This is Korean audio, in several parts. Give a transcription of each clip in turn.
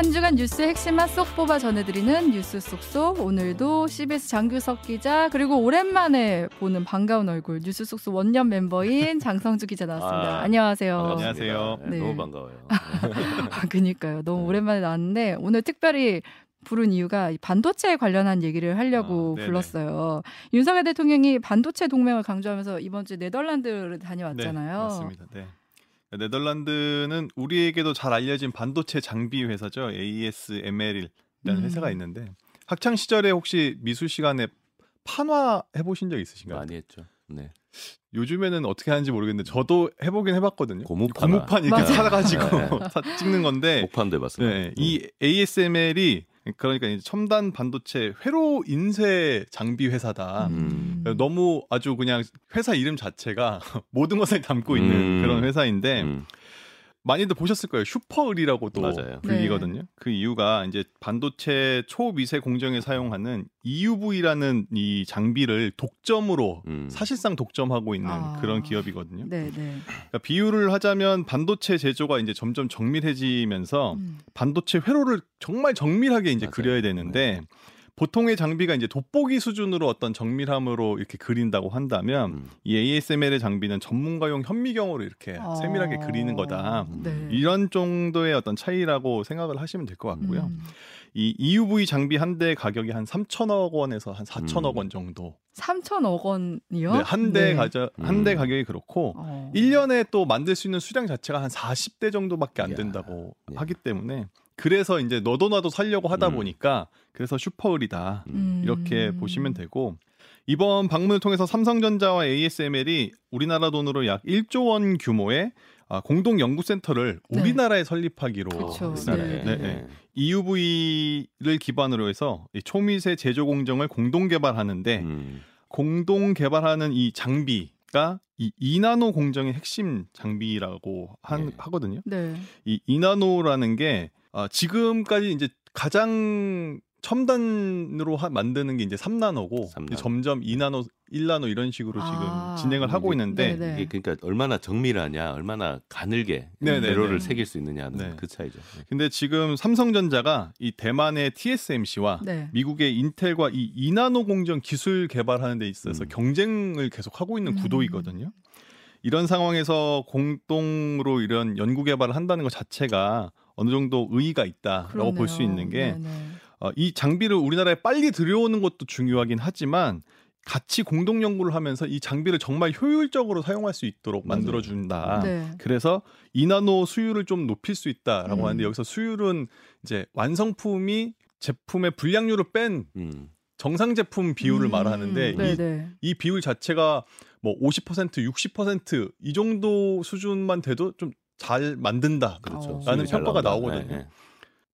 한 주간 뉴스 핵심만 쏙 뽑아 전해드리는 뉴스 쏙쏙 오늘도 CBS 장규석 기자 그리고 오랜만에 보는 반가운 얼굴 뉴스 쏙쏙 원년 멤버인 장성주 기자 나왔습니다. 아, 안녕하세요. 안녕하세요. 네, 네. 너무 반가워요. 아, 그니까요. 너무 네. 오랜만에 나왔는데 오늘 특별히 부른 이유가 이 반도체에 관련한 얘기를 하려고 아. 불렀어요. 윤석열 대통령이 반도체 동맹을 강조하면서 이번 주에 네덜란드를 다녀왔잖아요. 네, 맞습니다. 네. 네덜란드는 우리에게도 잘 알려진 반도체 장비 회사죠. ASML이라는 음. 회사가 있는데 학창 시절에 혹시 미술 시간에 판화 해보신 적 있으신가요? 많이 했죠. 네. 요즘에는 어떻게 하는지 모르겠는데 저도 해보긴 해봤거든요. 고무판 이렇게. 사가지고 네. 사- 찍는 건데 목판도 해봤어요. 네, 이 ASML이 그러니까 이제 첨단 반도체 회로 인쇄 장비 회사다. 음. 너무 아주 그냥 회사 이름 자체가 모든 것을 담고 있는 음. 그런 회사인데 음. 많이들 보셨을 거예요. 슈퍼을이라고도 맞아요. 불리거든요. 그 이유가 이제 반도체 초미세 공정에 사용하는 EUV라는 이 장비를 독점으로 음. 사실상 독점하고 있는 아. 그런 기업이거든요. 네, 네. 그러니까 비유를 하자면 반도체 제조가 이제 점점 정밀해지면서 음. 반도체 회로를 정말 정밀하게 이제 맞아요. 그려야 되는데 보통의 장비가 이제 돋보기 수준으로 어떤 정밀함으로 이렇게 그린다고 한다면 음. 이 ASML의 장비는 전문가용 현미경으로 이렇게 어. 세밀하게 그리는 거다. 네. 이런 정도의 어떤 차이라고 생각을 하시면 될 것 같고요. 음. 이 EUV 장비 한 대 가격이 한 3천억 원에서 한 4천억 음. 원 정도. 3천억 원이요? 네, 한대 네. 가져 한대 음. 가격이 그렇고 어. 1년에 또 만들 수 있는 수량 자체가 한 40대 정도밖에 안. 된다고 예. 하기 때문에 그래서 이제 너도 나도 살려고 하다 음. 보니까 그래서 슈퍼을이다. 음. 이렇게 보시면 되고 이번 방문을 통해서 삼성전자와 ASML이 우리나라 돈으로 약 1조 원 규모의 아, 공동 연구센터를 네. 우리나라에 설립하기로 그쵸. 했습니다. 네. 네, 네. EUV를 기반으로 해서 이 초미세 제조 공정을 공동 개발하는데 음. 공동 개발하는 이 장비 가 이 이나노 공정의 핵심 장비라고 한, 네. 하거든요. 네. 이 이나노라는 게 아, 지금까지 이제 가장 첨단으로 하- 만드는 게 이제 3나노고 삼나노. 점점 2나노, 1나노 이런 식으로 아. 지금 진행을 하고 있는데 네, 네. 이게 그러니까 얼마나 정밀하냐, 얼마나 가늘게 네, 네. 새길 수 있느냐는 네. 그 차이죠. 네. 근데 지금 삼성전자가 이 대만의 TSMC와 네. 미국의 인텔과 이 이나노 공정 기술 개발하는 데 있어서 음. 경쟁을 계속 하고 있는 음. 구도이거든요. 이런 상황에서 공동으로 이런 연구 개발을 한다는 것 자체가 어느 정도 의의가 있다라고 볼 수. 있는 게. 어, 이 장비를 우리나라에 빨리 들여오는 것도 중요하긴 하지만 같이 공동 연구를 하면서 이 장비를 정말 효율적으로 사용할 수 있도록. 만들어 준다. 네. 그래서 이나노 수율을 좀 높일 수 있다라고 음. 하는데 여기서 수율은 이제 완성품이 제품의 불량률을 뺀 음. 정상 제품 비율을 음, 말하는데 네, 이, 네. 이 비율 자체가 뭐 50%, 60%이 정도 수준만 돼도 좀 잘 만든다. 그렇죠. 어. 라는 평가가. 나오거든요. 네, 네.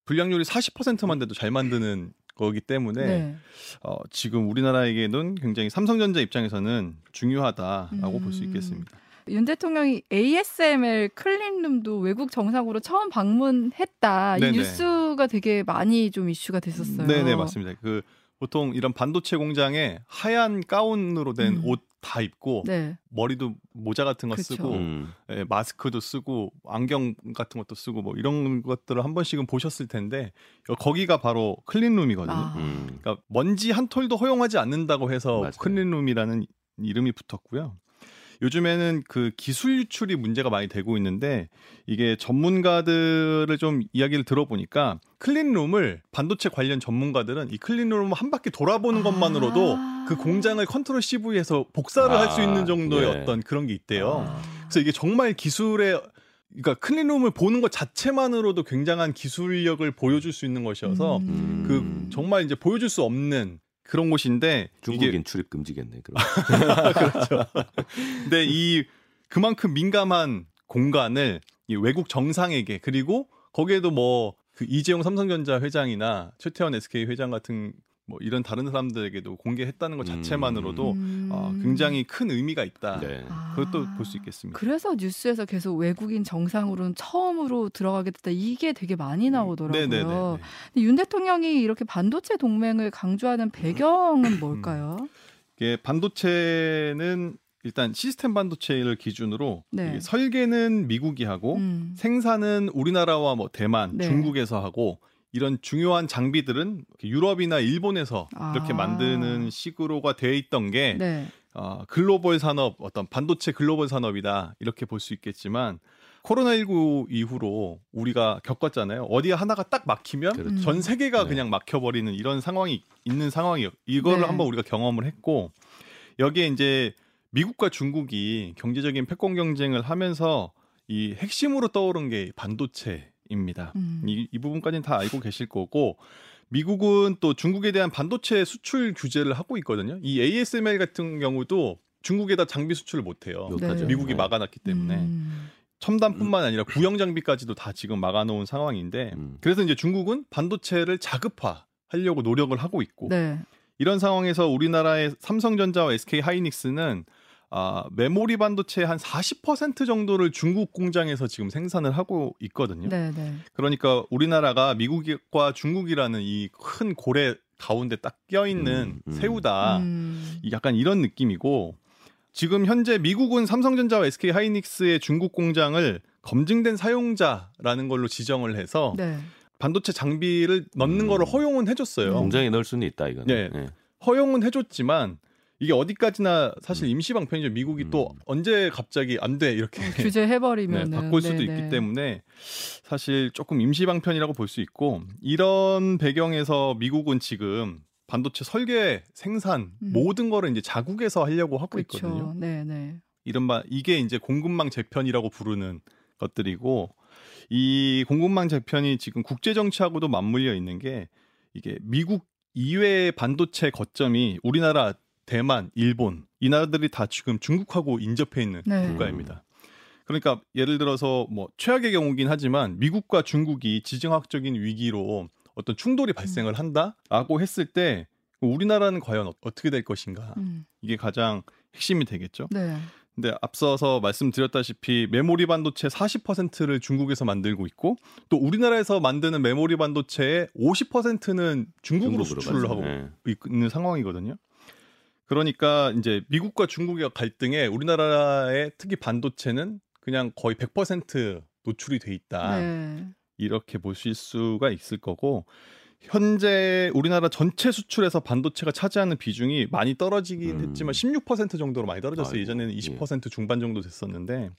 불량률이 40%만 돼도 잘 만드는 거기 때문에 네. 어, 지금 우리나라에게는 굉장히 삼성전자 입장에서는 중요하다라고 볼수 음. 있겠습니다. 윤 대통령이 ASML 클린룸도 외국 정상으로 처음 방문했다. 이 네네. 뉴스가 되게 많이 좀 이슈가 됐었어요. 네 네 맞습니다. 그 보통 이런 반도체 공장에 하얀 가운으로 된 음. 옷다 입고 네. 머리도 모자 같은 거 그쵸. 쓰고 음. 예, 마스크도 쓰고 안경 같은 것도 쓰고 뭐 이런 것들을 한 번씩은 보셨을 텐데 여- 거기가 바로 클린룸이거든요. 아. 음. 그러니까 먼지 한 톨도 허용하지 않는다고 해서 맞아요. 클린룸이라는 이름이 붙었고요. 요즘에는 그 기술 유출이 문제가 많이 되고 있는데 이게 전문가들을 좀 이야기를 들어보니까 클린룸을 반도체 관련 전문가들은 이 클린룸을 한 바퀴 돌아보는 것만으로도 아. 그 공장을 control CV해서 복사를 할수 아, 있는 정도의 네. 어떤 그런 게 있대요. 아. 그래서 이게 정말 기술의 그러니까 클린룸을 보는 것 자체만으로도 굉장한 기술력을 보여줄 수 있는 것이어서 음. 그 정말 이제 보여줄 수 없는 그런 곳인데 중국인 이게 출입 금지겠네. 그럼. 근데 이 그만큼 민감한 공간을 이 외국 정상에게 그리고 거기에도 뭐 그 이재용 삼성전자 회장이나 최태원 SK 회장 같은 뭐 이런 다른 사람들에게도 공개했다는 것 자체만으로도 음. 어, 굉장히 큰 의미가 있다. 네. 아. 그것도 볼 수 있겠습니다. 그래서 뉴스에서 계속 외국인 정상으로는 처음으로 들어가게 됐다. 이게 되게 많이 나오더라고요. 네네네. 근데 윤 대통령이 이렇게 반도체 동맹을 강조하는 배경은 뭘까요? 이게 반도체는 일단 시스템 반도체를 기준으로 네. 설계는 미국이 하고 음. 생산은 우리나라와 뭐 대만, 네. 중국에서 하고 이런 중요한 장비들은 유럽이나 일본에서 아. 이렇게 만드는 식으로가 돼 있던 게 네. 어, 글로벌 산업 어떤 반도체 글로벌 산업이다 이렇게 볼 수 있겠지만 코로나19 이후로 우리가 겪었잖아요. 어디 하나가 딱 막히면 그렇죠. 전 세계가 네. 그냥 막혀버리는 이런 상황이 있는 상황이요. 이거를 네. 한번 우리가 경험을 했고 여기에 이제 미국과 중국이 경제적인 패권 경쟁을 하면서 이 핵심으로 떠오른 게 반도체 입니다. 음. 이, 이 부분까지는 다 알고 계실 거고 미국은 또 중국에 대한 반도체 수출 규제를 하고 있거든요. 이 ASML 같은 경우도 중국에다 장비 수출을 못 해요. 네. 미국이 네. 막아놨기 때문에 음. 첨단뿐만 아니라 구형 장비까지도 다 지금 막아놓은 상황인데 음. 그래서 이제 중국은 반도체를 자급화하려고 노력을 하고 있고 네. 이런 상황에서 우리나라의 삼성전자와 SK 하이닉스는 아, 메모리 반도체 한 40% 정도를 중국 공장에서 지금 생산을 하고 있거든요. 네, 네. 그러니까 우리나라가 미국과 중국이라는 이 큰 고래 가운데 딱 껴있는 음, 음. 새우다. 음. 이 약간 이런 느낌이고 지금 현재 미국은 삼성전자와 SK 하이닉스의 중국 공장을 검증된 사용자라는 걸로 지정을 해서 네. 반도체 장비를 넣는 음. 거를 허용은 해줬어요. 공장에 넣을 수는 있다 이거는. 네. 허용은 해줬지만 이게 어디까지나 사실 임시 방편이죠. 미국이 음. 또 언제 갑자기 안 돼 이렇게 어, 규제 해 버리면 네, 바꿀 수도 있기 때문에 사실 조금 임시 방편이라고 볼 수 있고 이런 배경에서 미국은 지금 반도체 설계, 생산 음. 모든 거를 이제 자국에서 하려고 하고 있거든요. 그렇죠. 네, 네. 이른바 이게 이제 공급망 재편이라고 부르는 것들이고 이 공급망 재편이 지금 국제 정치하고도 맞물려 있는 게 이게 미국 이외의 반도체 거점이 우리나라, 대만, 일본 이 나라들이 다 지금 중국하고 인접해 있는 네. 국가입니다. 그러니까 예를 들어서 뭐 최악의 경우긴 하지만 미국과 중국이 지정학적인 위기로 어떤 충돌이 발생을 한다라고 했을 때 우리나라는 과연 어- 어떻게 될 것인가 음. 이게 가장 핵심이 되겠죠. 네. 근데 앞서서 말씀드렸다시피 메모리 반도체 40%를 중국에서 만들고 있고 또 우리나라에서 만드는 메모리 반도체의 50%는 중국으로 중국으로 수출을. 하고 네. 있는 상황이거든요. 그러니까 이제 미국과 중국의 갈등에 우리나라의 특히 반도체는 그냥 거의 100% 노출이 돼 있다. 네. 이렇게 보실 수가 있을 거고 현재 우리나라 전체 수출에서 반도체가 차지하는 비중이 많이 떨어지긴 음. 했지만 16% 정도로 많이 떨어졌어요. 아이고, 예전에는 예. 20% 중반 정도 됐었는데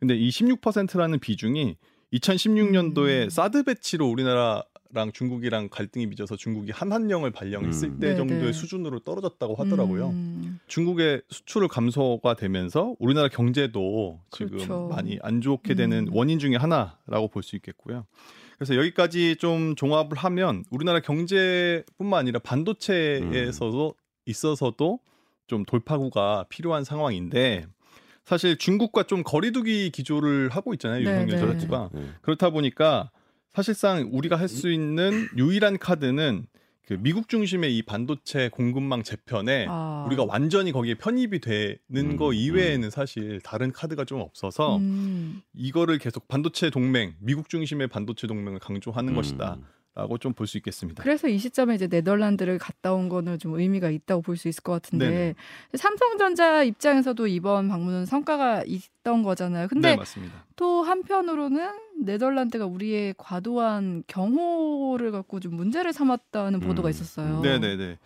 근데 이 16%라는 비중이 2016년도에 음. 사드 배치로 우리나라 랑 중국이랑 갈등이 빚어서 중국이 한한령을 발령했을 음. 때 네, 정도의 네. 수준으로 떨어졌다고 하더라고요. 음. 중국의 수출을 감소가 되면서 우리나라 경제도 지금 그렇죠. 많이 안 좋게 되는 음. 원인 중에 하나라고 볼 수 있겠고요. 그래서 여기까지 좀 종합을 하면 우리나라 경제뿐만 아니라 반도체에서도 있어서도 좀 돌파구가 필요한 상황인데 사실 중국과 좀 거리두기 기조를 하고 있잖아요 네, 네. 정부가 네. 그렇다 보니까 사실상 우리가 할 수 있는 유일한 카드는 그 미국 중심의 이 반도체 공급망 재편에 아. 우리가 완전히 거기에 편입이 되는 음, 거 이외에는 사실 다른 카드가 좀 없어서 음. 이거를 계속 반도체 동맹, 미국 중심의 반도체 동맹을 강조하는 음. 것이다 라고 좀 볼 수 있겠습니다. 그래서 이 시점에 이제 네덜란드를 갔다 온 거는 좀 의미가 있다고 볼 수 있을 것 같은데 네네. 삼성전자 입장에서도 이번 방문은 성과가 있던 거잖아요. 근데 네, 맞습니다. 또 한편으로는 네덜란드가 우리의 과도한 경호를 갖고 좀 문제를 삼았다는 보도가 음. 있었어요. 네, 네, 네.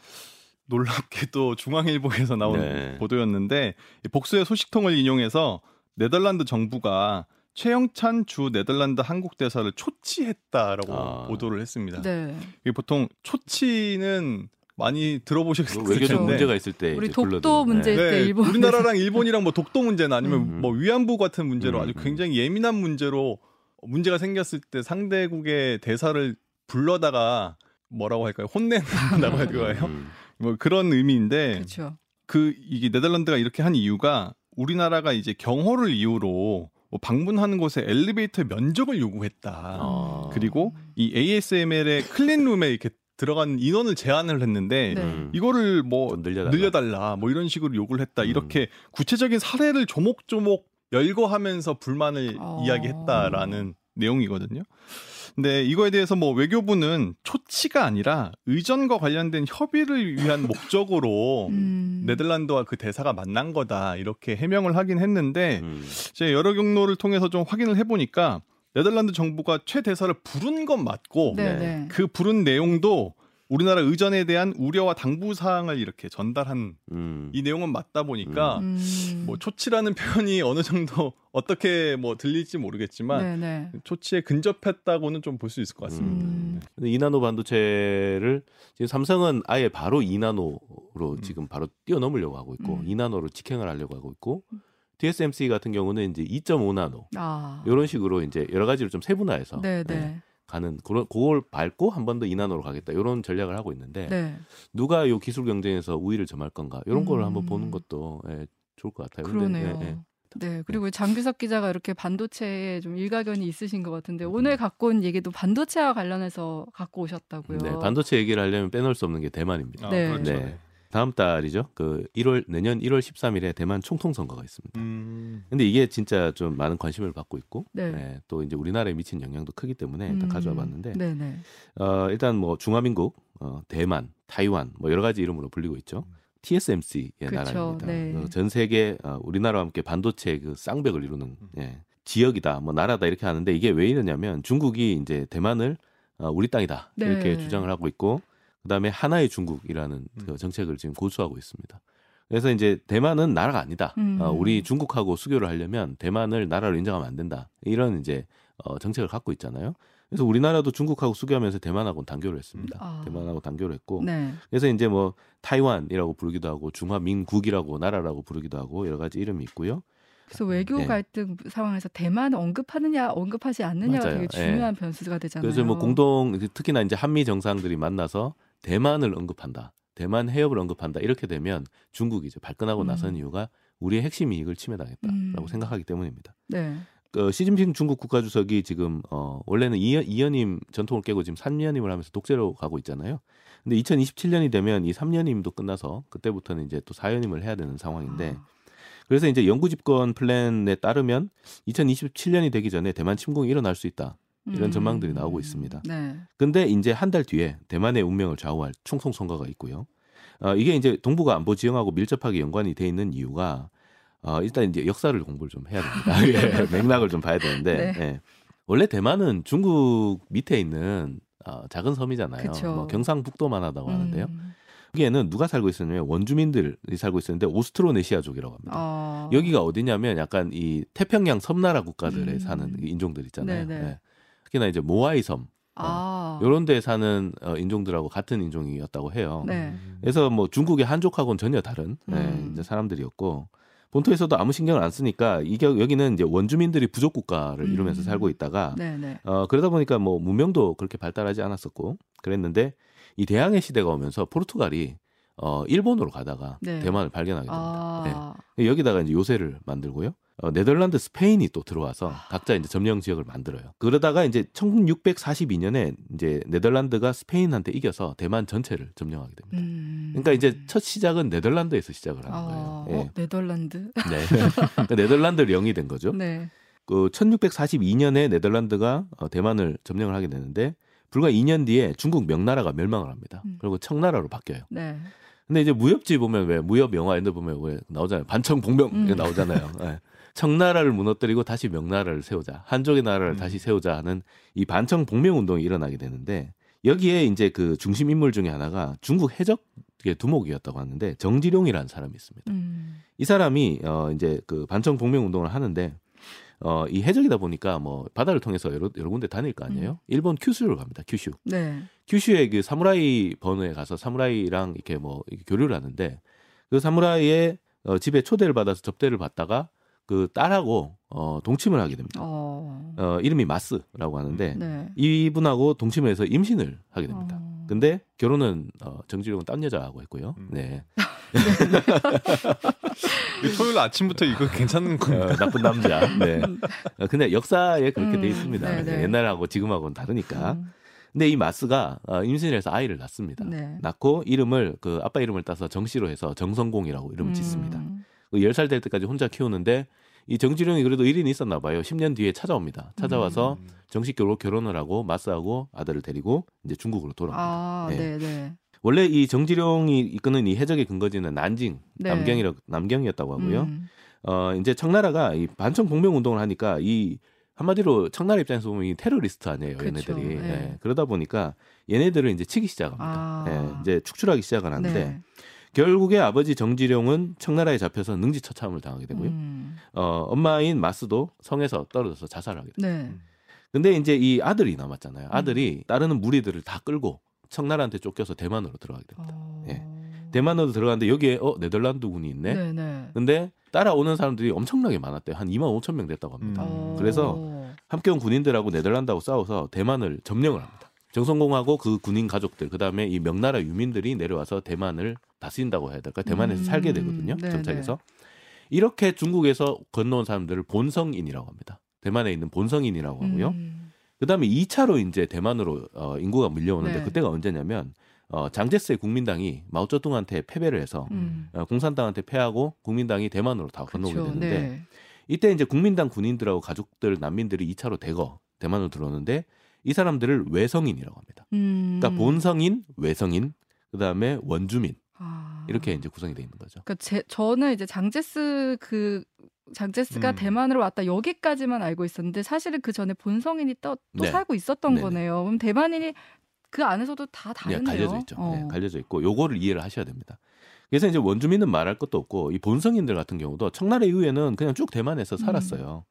놀랍게도 중앙일보에서 나온 네. 보도였는데 이 복수의 소식통을 인용해서 네덜란드 정부가 최영찬 주 네덜란드 한국 대사를 초치했다라고 아. 보도를 했습니다. 네. 이게 보통 초치는 많이 들어보셨을 뭐 외교적 그렇죠. 문제가 있을 때 우리 독도 불러드는, 문제 네. 때 일본에서. 우리나라랑 일본이랑 뭐 독도 문제나 아니면 음. 뭐 위안부 같은 문제로 음, 아주 음. 굉장히 예민한 문제로 문제가 생겼을 때 상대국의 대사를 불러다가 뭐라고 할까요? 혼낸다고 할까요? 음. 뭐 그런 의미인데 그렇죠. 그 이게 네덜란드가 이렇게 한 이유가 우리나라가 이제 경호를 이유로 뭐 방문하는 곳에 엘리베이터 면적을 요구했다. 아. 그리고 이 ASML의 클린룸에 이렇게 들어간 인원을 제한을 했는데 네. 음. 이거를 뭐좀 늘려달라. 늘려달라 뭐 이런 식으로 요구를 했다. 음. 이렇게 구체적인 사례를 조목조목 열거하면서 불만을 어. 이야기했다라는 내용이거든요. 근데 이거에 대해서 뭐 외교부는 초치가 아니라 의전과 관련된 협의를 위한 목적으로 음. 네덜란드와 그 대사가 만난 거다 이렇게 해명을 하긴 했는데 음. 제가 여러 경로를 통해서 좀 확인을 해보니까 네덜란드 정부가 최 대사를 부른 건 맞고 네, 네. 네. 그 부른 내용도 우리나라 의전에 대한 우려와 당부 사항을 이렇게 전달한 음. 이 내용은 맞다 보니까 음. 뭐 초치라는 표현이 어느 정도 어떻게 뭐 들릴지 모르겠지만 네, 네. 초치에 근접했다고는 좀 볼 수 있을 것 같습니다. 음. 근데 2나노 반도체를 지금 삼성은 아예 바로 2나노로 음. 지금 바로 뛰어넘으려고 하고 있고 음. 2나노로 직행을 하려고 하고 있고 TSMC 같은 경우는 이제 2.5나노 아. 이런 식으로 이제 여러 가지를 좀 세분화해서 네, 예, 네. 가는 그런 그걸 밟고 한 번더 2나노로 가겠다 이런 전략을 하고 있는데 네. 누가 요 기술 경쟁에서 우위를 점할 건가 이런 거를 음. 한번 보는 것도 예, 좋을 것 같아요. 근데, 그러네요. 예, 예. 네, 그리고 장규석 기자가 이렇게 반도체에 좀 일가견이 있으신 것 같은데 음. 오늘 갖고 온 얘기도 반도체와 관련해서 갖고 오셨다고요. 네, 반도체 얘기를 하려면 빼놓을 수 없는 게 대만입니다. 아, 네. 그렇죠. 네. 다음 달이죠. 그 1월 내년 1월 13일에 대만 총통 선거가 있습니다. 음. 근데 이게 진짜 좀 많은 관심을 받고 있고 네. 네, 또 이제 우리나라에 미친 영향도 크기 때문에 일단 음. 가져와 봤는데 네, 네. 어, 일단 뭐 중화민국, 어, 대만, 타이완 뭐 여러 가지 이름으로 불리고 있죠. TSMC의 그쵸, 나라입니다. 네. 어, 전 세계 어, 우리나라와 함께 반도체 그 쌍벽을 이루는 음. 예, 지역이다, 뭐 나라다 이렇게 하는데 이게 왜 이러냐면 중국이 이제 대만을 어, 우리 땅이다 네. 이렇게 주장을 하고 있고 그다음에 하나의 중국이라는 음. 그 정책을 지금 고수하고 있습니다. 그래서 이제 대만은 나라가 아니다. 음. 어, 우리 중국하고 수교를 하려면 대만을 나라로 인정하면 안 된다. 이런 이제 어, 정책을 갖고 있잖아요. 그래서 우리나라도 중국하고 수교하면서 대만하고는 단교를 했습니다. 아. 대만하고 단교를 했고 네. 그래서 이제 뭐 타이완이라고 부르기도 하고 중화민국이라고 나라라고 부르기도 하고 여러 가지 이름이 있고요. 그래서 외교 네. 갈등 상황에서 대만 언급하느냐 언급하지 않느냐가 맞아요. 예. 되게 중요한 변수가 되잖아요. 그래서 뭐 공동 특히나 이제 한미 정상들이 만나서 대만을 언급한다. 대만 해협을 언급한다. 이렇게 되면 중국이 이제 발끈하고 음. 나선 이유가 우리의 핵심 이익을 침해당했다라고 음. 생각하기 때문입니다. 네. 그 시진핑 중국 국가주석이 지금 어 원래는 이연, 이연임 전통을 깨고 지금 3년임을 하면서 독재로 가고 있잖아요. 근데 2027년이 되면 이 3년임도 끝나서 그때부터는 이제 또 4연임을 해야 되는 상황인데 아. 그래서 이제 영구 집권 플랜에 따르면 2027년이 되기 전에 대만 침공이 일어날 수 있다. 이런 음. 전망들이 나오고 있습니다. 네. 근데 이제 한 달 뒤에 대만의 운명을 좌우할 총통 선거가 있고요. 어, 이게 이제 동북아 안보 지형하고 밀접하게 연관이 돼 있는 이유가 어, 일단 이제 역사를 공부를 좀 해야 됩니다. 예, 맥락을 좀 봐야 되는데 네. 예. 원래 대만은 중국 밑에 있는 어, 작은 섬이잖아요. 그쵸. 뭐 경상북도만 하다고 하는데요. 음. 여기에는 누가 살고 있었냐면 원주민들이 살고 있었는데 오스트로네시아족이라고 합니다. 어. 여기가 어디냐면 약간 이 태평양 섬나라 국가들에 음. 사는 인종들 있잖아요. 네네. 예. 특히나 이제 모아이 섬 아. 이런 데 사는 어, 인종들하고 같은 인종이었다고 해요. 네. 그래서 뭐 중국의 한족하고는 전혀 다른 예, 음. 이제 사람들이었고 본토에서도 아무 신경을 안 쓰니까 이게 여기는 이제 원주민들이 부족 국가를 음. 이루면서 살고 있다가 네, 네. 어 그러다 보니까 뭐 문명도 그렇게 발달하지 않았었고 그랬는데 이 대항해 시대가 오면서 포르투갈이 어 일본으로 가다가 네. 대만을 발견하게 됩니다. 네. 아. 여기다가 이제 요새를 만들고요. 어, 네덜란드, 스페인이 또 들어와서 각자 이제 점령 지역을 만들어요. 그러다가 이제 1642년에 이제 네덜란드가 스페인한테 이겨서 대만 전체를 점령하게 됩니다. 음. 그러니까 이제 첫 시작은 네덜란드에서 시작을 하는 아, 거예요. 예. 어, 네덜란드. 네. 그러니까 네덜란드 영이 된 거죠. 네. 그 1642년에 네덜란드가 어, 대만을 점령을 하게 되는데 불과 2년 뒤에 중국 명나라가 멸망을 합니다. 음. 그리고 청나라로 바뀌어요. 네. 근데 이제 무협지 보면 왜 무협 영화 이런 데 보면 왜 나오잖아요. 반청 복명 음. 이게 나오잖아요. 예. 청나라를 무너뜨리고 다시 명나라를 세우자. 한족의 나라를 음. 다시 세우자 하는 이 반청 복명 운동이 일어나게 되는데 여기에 이제 그 중심 인물 중에 하나가 중국 해적의 두목이었다고 하는데 정지룡이라는 사람이 있습니다. 음. 이 사람이 어 이제 그 반청 복명 운동을 하는데 어 이 해적이다 보니까 뭐 바다를 통해서 여러, 여러 군데 다닐 거 아니에요. 일본 큐슈를 갑니다. 큐슈. 네. 큐슈의 그 사무라이 번호에 가서 사무라이랑 이렇게 뭐 이렇게 교류를 하는데 그 사무라이의 어, 집에 초대를 받아서 접대를 받다가 그 딸하고 어, 동침을 하게 됩니다. 어. 어, 이름이 마스라고 하는데 네. 이분하고 동침을 해서 임신을 하게 됩니다. 어. 근데 결혼은 어, 정지룡은 딴 여자하고 했고요. 음. 네. 이 토요일 아침부터 이거 괜찮은 어, 건가? 나쁜 남자. 네. 어, 근데 역사에 그렇게 음, 돼 있습니다. 네, 네. 옛날하고 지금하고는 다르니까. 음. 근데 이 마스가 어, 임신을 해서 아이를 낳습니다. 네. 낳고 이름을 그 아빠 이름을 따서 정씨로 해서 정성공이라고 이름을 짓습니다. 음. 그 10살 될 때까지 혼자 키우는데 이 정지룡이 그래도 일인이 있었나 봐요. 10년 뒤에 찾아옵니다. 찾아와서 음. 정식적으로 결혼을 하고 마스하고 아들을 데리고 이제 중국으로 돌아옵니다. 아, 네. 네, 네. 원래 이 정지룡이 이끄는 이 해적의 근거지는 난징, 네. 남경이라 남경이었다고 하고요. 음. 어 이제 청나라가 이 반청 복명 운동을 하니까 이 한마디로 청나라 입장에서 보면 이 테러리스트 아니에요, 그쵸, 얘네들이. 네. 예, 그러다 보니까 얘네들을 이제 치기 시작합니다. 아. 예, 이제 축출하기 시작을 하는데 네. 결국에 아버지 정지룡은 청나라에 잡혀서 능지처참을 당하게 되고요. 음. 어, 엄마인 마스도 성에서 떨어져서 자살을 하게 돼요. 네. 근데 이제 이 아들이 남았잖아요. 음. 아들이 따르는 무리들을 다 끌고 청나라한테 쫓겨서 대만으로 들어가게 됩니다. 어... 예. 대만으로 들어갔는데 여기에 어 네덜란드군이 있네. 네, 네. 근데 따라오는 사람들이 엄청나게 많았대요. 한 2만 5천 명 됐다고 합니다. 음. 어. 그래서 함께 온 군인들하고 네덜란드하고 싸워서 대만을 점령을 합니다. 정성공하고 그 군인 가족들, 그 다음에 이 명나라 유민들이 내려와서 대만을 다스린다고 해야 될까? 대만에서 음. 살게 되거든요. 네, 정착해서. 이렇게 중국에서 건너온 사람들을 본성인이라고 합니다. 대만에 있는 본성인이라고 하고요. 음. 그 다음에 2차로 이제 대만으로 어, 인구가 밀려오는데 네. 그때가 언제냐면 어, 장제스의 국민당이 마오쩌둥한테 패배를 해서 음. 어, 공산당한테 패하고 국민당이 대만으로 다 건너오게 그쵸. 되는데 네. 이때 이제 국민당 군인들하고 가족들 난민들이 2차로 대거 대만으로 들어오는데 이 사람들을 외성인이라고 합니다. 음. 그러니까 본성인, 외성인, 그다음에 원주민 아. 이렇게 이제 구성이 돼 있는 거죠. 그러니까 제, 저는 이제 장제스 그 장제스가 음. 대만으로 왔다 여기까지만 알고 있었는데 사실은 그 전에 본성인이 또, 또 네. 살고 있었던 네네. 거네요. 그럼 대만인이 그 안에서도 다 네, 다르네요. 갈려져 있죠. 어. 네, 갈려져 있고 요거를 이해를 하셔야 됩니다. 그래서 이제 원주민은 말할 것도 없고 이 본성인들 같은 경우도 청나라 이후에는 그냥 쭉 대만에서 살았어요.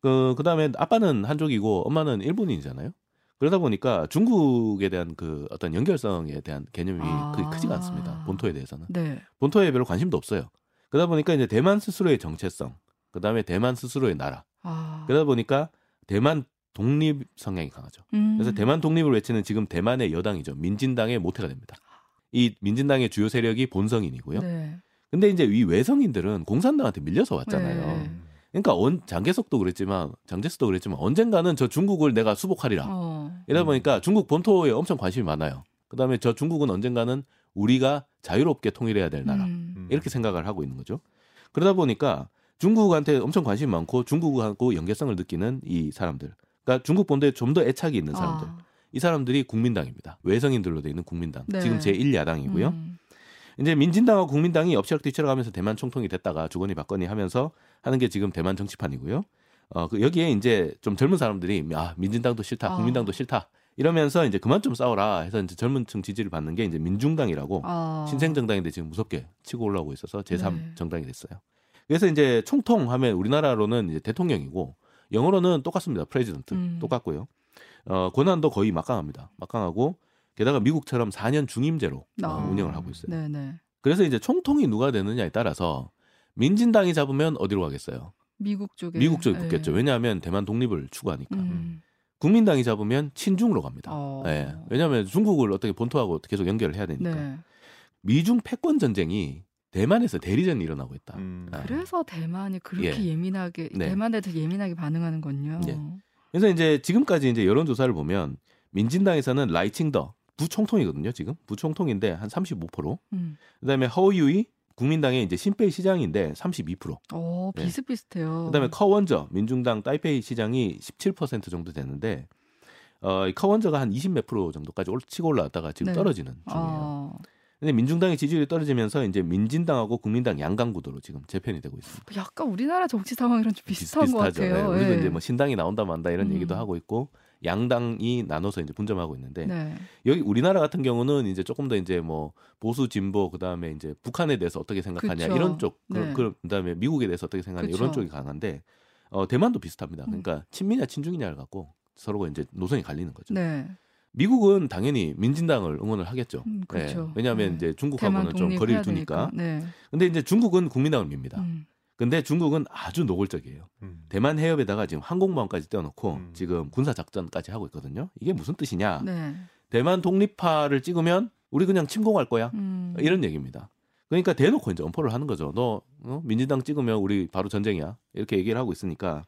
그 그다음에 아빠는 한족이고 엄마는 일본인이잖아요. 그러다 보니까 중국에 대한 그 어떤 연결성에 대한 개념이 아. 크게 크지가 않습니다. 본토에 대해서는. 네. 본토에 별로 관심도 없어요. 그러다 보니까 이제 대만 스스로의 정체성, 그다음에 대만 스스로의 나라. 아. 그러다 보니까 대만 독립 성향이 강하죠. 음. 그래서 대만 독립을 외치는 지금 대만의 여당이죠. 민진당의 모태가 됩니다. 이 민진당의 주요 세력이 본성인이고요. 네. 근데 이제 이 외성인들은 공산당한테 밀려서 왔잖아요. 네. 그러니까 언, 장개석도 그랬지만 장제스도 그랬지만 언젠가는 저 중국을 내가 수복하리라. 어. 이러다 음. 보니까 중국 본토에 엄청 관심이 많아요. 그다음에 저 중국은 언젠가는 우리가 자유롭게 통일해야 될 나라. 음. 음. 이렇게 생각을 하고 있는 거죠. 그러다 보니까 중국한테 엄청 관심이 많고 중국하고 연계성을 느끼는 이 사람들. 그러니까 중국 본토에 좀 더 애착이 있는 사람들. 아. 이 사람들이 국민당입니다. 외성인들로 돼 있는 국민당. 네. 지금 제1야당이고요. 음. 이제 민진당과 국민당이 엎치락 뒤치락 하면서 대만 총통이 됐다가 주거니 받거니 하면서 하는 게 지금 대만 정치판이고요. 어, 그 여기에 이제 좀 젊은 사람들이 아, 민진당도 싫다, 아. 국민당도 싫다. 이러면서 이제 그만 좀 싸워라 해서 이제 젊은 층 지지를 받는 게 이제 민중당이라고 아. 신생 정당인데 지금 무섭게 치고 올라오고 있어서 제3 네. 정당이 됐어요. 그래서 이제 총통 하면 우리나라로는 이제 대통령이고 영어로는 똑같습니다. president 음. 똑같고요. 어, 권한도 거의 막강합니다. 막강하고 게다가 미국처럼 4년 중임제로 어, 아. 운영을 하고 있어요. 네네. 그래서 이제 총통이 누가 되느냐에 따라서 민진당이 잡으면 어디로 가겠어요? 미국 쪽에. 미국 쪽에 네. 붙겠죠. 왜냐하면 대만 독립을 추구하니까. 음. 국민당이 잡으면 친중으로 갑니다. 어. 예. 왜냐하면 중국을 어떻게 본토하고 계속 연결을 해야 되니까. 네. 미중 패권 전쟁이 대만에서 대리전이 일어나고 있다. 음. 아. 그래서 대만이 그렇게 예. 예민하게 네. 대만에 대해서 예민하게 반응하는군요. 예. 그래서 이제 지금까지 이제 여론 조사를 보면 민진당에서는 라이칭더 부총통이거든요. 지금 부총통인데 한 35%. 음. 그다음에 허유이 국민당의 이제 신페이 시장인데 32%. 어 네. 비슷비슷해요. 그다음에 커원저 민중당 타이페이 시장이 17% 정도 되는데 어, 이 커원저가 한 20 몇 프로 정도까지 올- 치고 올라왔다가 지금 네. 떨어지는 중이에요. 어, 근데 민중당의 지지율이 떨어지면서 이제 민진당하고 국민당 양강 구도로 지금 재편이 되고 있습니다. 약간 우리나라 정치 상황이랑 좀 비슷한 것 비슷비슷하죠. 같아요. 네, 우리도 예. 이제 뭐 신당이 나온다 만다 이런 음. 얘기도 하고 있고 양당이 나눠서 이제 분점하고 있는데 네. 여기 우리나라 같은 경우는 이제 조금 더 이제 뭐 보수 진보 그다음에 이제 북한에 대해서 어떻게 생각하냐 그쵸. 이런 쪽 그, 네. 그, 그다음에 미국에 대해서 어떻게 생각하냐 그쵸. 이런 쪽이 강한데 어 대만도 비슷합니다. 음. 그러니까 친미냐 친중이냐를 갖고 서로가 이제 노선이 갈리는 거죠. 네. 미국은 당연히 민진당을 응원을 하겠죠. 음, 그렇죠. 왜냐하면 네. 이제 중국하고는 좀 거리를 두니까. 네. 근데 이제 중국은 국민당을 밉니다. 음. 근데 중국은 아주 노골적이에요. 음. 대만 해협에다가 지금 항공모함까지 떼어놓고 음. 지금 군사 작전까지 하고 있거든요. 이게 무슨 뜻이냐? 네. 대만 독립파를 찍으면 우리 그냥 침공할 거야. 음. 이런 얘기입니다. 그러니까 대놓고 이제 엄포를 하는 거죠. 너 어? 민진당 찍으면 우리 바로 전쟁이야. 이렇게 얘기를 하고 있으니까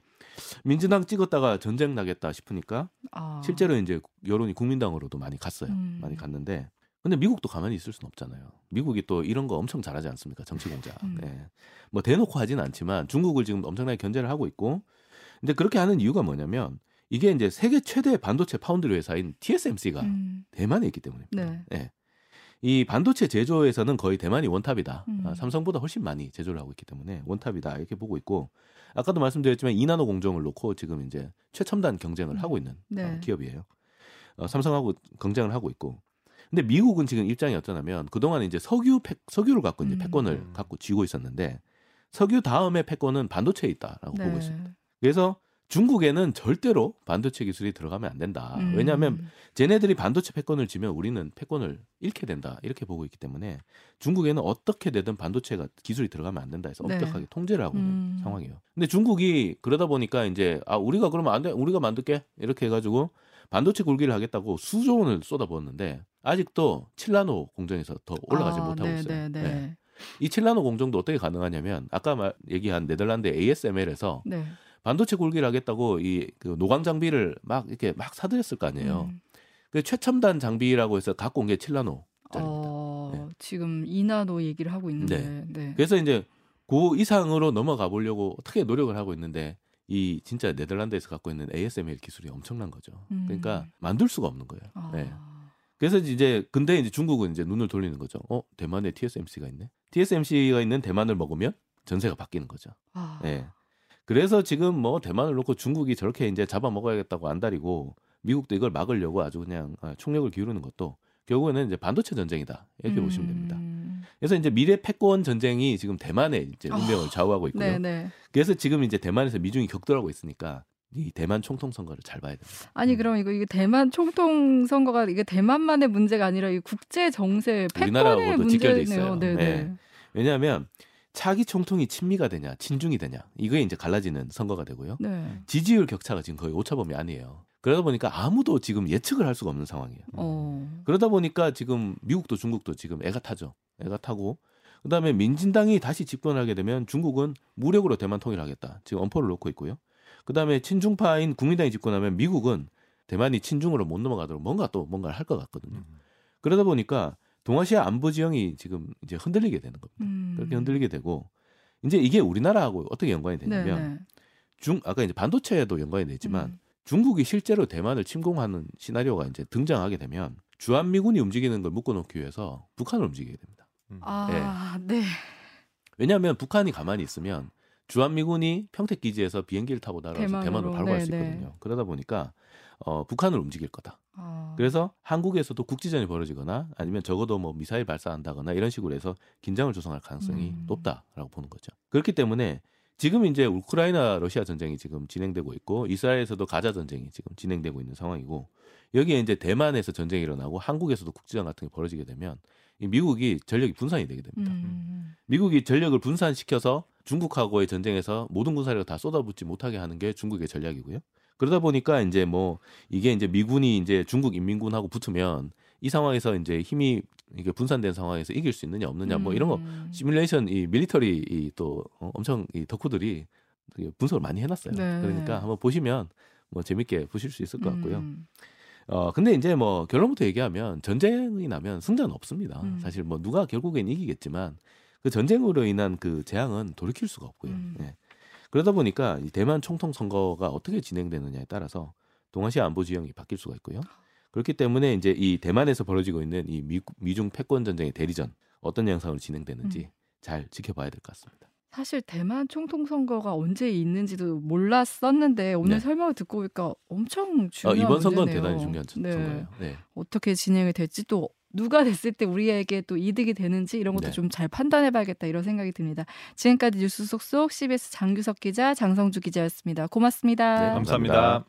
민진당 찍었다가 전쟁 나겠다 싶으니까 아. 실제로 이제 여론이 국민당으로도 많이 갔어요. 음. 많이 갔는데 근데 미국도 가만히 있을 수는 없잖아요. 미국이 또 이런 거 엄청 잘하지 않습니까? 정치 공작. 음. 네. 뭐 대놓고 하진 않지만 중국을 지금 엄청나게 견제를 하고 있고 근데 그렇게 하는 이유가 뭐냐면 이게 이제 세계 최대 반도체 파운드리 회사인 TSMC가 음. 대만에 있기 때문입니다. 네. 예. 이 반도체 제조에서는 거의 대만이 원탑이다. 음. 아, 삼성보다 훨씬 많이 제조를 하고 있기 때문에 원탑이다 이렇게 보고 있고 아까도 말씀드렸지만 이나노 공정을 놓고 지금 이제 최첨단 경쟁을 음. 하고 있는 네. 어, 기업이에요. 어, 삼성하고 경쟁을 하고 있고. 근데 미국은 지금 입장이 어떠냐면 그동안 이제 석유 패, 석유를 갖고 이제 음. 패권을 음. 갖고 쥐고 있었는데 석유 다음에 패권은 반도체에 있다라고 네. 보고 있습니다. 그래서 중국에는 절대로 반도체 기술이 들어가면 안 된다. 음. 왜냐하면 쟤네들이 반도체 패권을 지면 우리는 패권을 잃게 된다. 이렇게 보고 있기 때문에 중국에는 어떻게 되든 반도체가 기술이 들어가면 안 된다 해서 네. 엄격하게 통제를 하고 있는 음. 상황이에요. 근데 중국이 그러다 보니까 이제 아 우리가 그러면 안 돼. 우리가 만들게. 이렇게 해 가지고 반도체 굴기를 하겠다고 수조 원을 쏟아부었는데 아직도 7나노 공정에서 더 올라가지 아, 못하고 네, 있어요. 네, 네. 네. 이 7나노 공정도 어떻게 가능하냐면 아까 말, 얘기한 네덜란드 ASML에서 네. 반도체 굴기를 하겠다고 이 그 노광 장비를 막 이렇게 막 사들였을 거 아니에요. 음. 그 최첨단 장비라고 해서 갖고 온 게 7나노. 어, 네. 지금 이나노 얘기를 하고 있는데. 네. 그래서 이제 그 이상으로 넘어가 보려고 어떻게 노력을 하고 있는데 이 진짜 네덜란드에서 갖고 있는 ASML 기술이 엄청난 거죠. 음. 그러니까 만들 수가 없는 거예요. 아. 네. 그래서 이제 근데 이제 중국은 이제 눈을 돌리는 거죠. 어 대만에 TSMC가 있네. TSMC가 있는 대만을 먹으면 전세가 바뀌는 거죠. 아. 예. 그래서 지금 뭐 대만을 놓고 중국이 저렇게 이제 잡아 먹어야겠다고 안달이고 미국도 이걸 막으려고 아주 그냥 아, 총력을 기울이는 것도 결국에는 이제 반도체 전쟁이다 이렇게 보시면 됩니다. 음. 그래서 이제 미래 패권 전쟁이 지금 대만의 이제 운명을 좌우하고 있고요. 네, 네. 그래서 지금 이제 대만에서 미중이 격돌하고 있으니까 이 대만 총통 선거를 잘 봐야 됩니다. 아니 음. 그럼 이거 이게 대만 총통 선거가 이게 대만만의 문제가 아니라 이 국제 정세 패권의 문제네요. 있어요. 네, 네. 네. 왜냐하면 차기 총통이 친미가 되냐, 친중이 되냐 이게 이제 갈라지는 선거가 되고요. 네. 지지율 격차가 지금 거의 오차범위 아니에요. 그러다 보니까 아무도 지금 예측을 할 수가 없는 상황이에요. 어. 그러다 보니까 지금 미국도 중국도 지금 애가 타죠. 애가 타고 그다음에 민진당이 다시 집권하게 되면 중국은 무력으로 대만 통일하겠다. 지금 엄포를 놓고 있고요. 그다음에 친중파인 국민당이 집권하면 미국은 대만이 친중으로 못 넘어가도록 뭔가 또 뭔가를 할 것 같거든요. 그러다 보니까 동아시아 안보 지형이 지금 이제 흔들리게 되는 겁니다. 음. 그렇게 흔들리게 되고 이제 이게 우리나라하고 어떻게 연관이 네, 되냐면 네. 중 아까 이제 반도체에도 연관이 되지만 음. 중국이 실제로 대만을 침공하는 시나리오가 이제 등장하게 되면 주한 미군이 움직이는 걸 묶어놓기 위해서 북한을 움직이게 됩니다. 아, 네. 왜냐하면 북한이 가만히 있으면 주한미군이 평택 기지에서 비행기를 타고 날아와서 대만으로, 대만으로 바로 갈수 네, 네. 있거든요. 그러다 보니까 어, 북한을 움직일 거다. 아. 그래서 한국에서도 국지전이 벌어지거나 아니면 적어도 뭐 미사일 발사한다거나 이런 식으로 해서 긴장을 조성할 가능성이 음. 높다라고 보는 거죠. 그렇기 때문에 지금 이제 우크라이나 러시아 전쟁이 지금 진행되고 있고 이스라엘에서도 가자 전쟁이 지금 진행되고 있는 상황이고 여기에 이제 대만에서 전쟁이 일어나고 한국에서도 국지전 같은 게 벌어지게 되면 이 미국이 전력이 분산이 되게 됩니다. 음. 미국이 전력을 분산시켜서 중국하고의 전쟁에서 모든 군사력을 다 쏟아붓지 못하게 하는 게 중국의 전략이고요. 그러다 보니까 이제 뭐 이게 이제 미군이 이제 중국 인민군하고 붙으면 이 상황에서 이제 힘이 이게 분산된 상황에서 이길 수 있느냐 없느냐 뭐 이런 거 음. 시뮬레이션 이 밀리터리 이또 어, 엄청 이 덕후들이 분석을 많이 해놨어요. 네. 그러니까 한번 보시면 뭐 재밌게 보실 수 있을 것 같고요. 음. 어 근데 이제 뭐 결론부터 얘기하면 전쟁이 나면 승자는 없습니다. 음. 사실 뭐 누가 결국엔 이기겠지만 그 전쟁으로 인한 그 재앙은 돌이킬 수가 없고요. 음. 예. 그러다 보니까 이 대만 총통 선거가 어떻게 진행되느냐에 따라서 동아시아 안보 지형이 바뀔 수가 있고요. 그렇기 때문에 이제 이 대만에서 벌어지고 있는 이 미, 미중 패권 전쟁의 대리전 어떤 양상으로 진행되는지 음. 잘 지켜봐야 될 것 같습니다. 사실 대만 총통 선거가 언제 있는지도 몰랐었는데 오늘 네. 설명을 듣고 보니까 엄청 어, 중요한 이번 선거는 문제네요. 대단히 중요한 선- 네. 선거예요. 네. 어떻게 진행이 될지 또 누가 됐을 때 우리에게 또 이득이 되는지 이런 것도 네. 좀잘 판단해 봐야겠다 이런 생각이 듭니다. 지금까지 뉴스 속속 CBS 장규석 기자, 장성주 기자였습니다. 고맙습니다. 네, 감사합니다.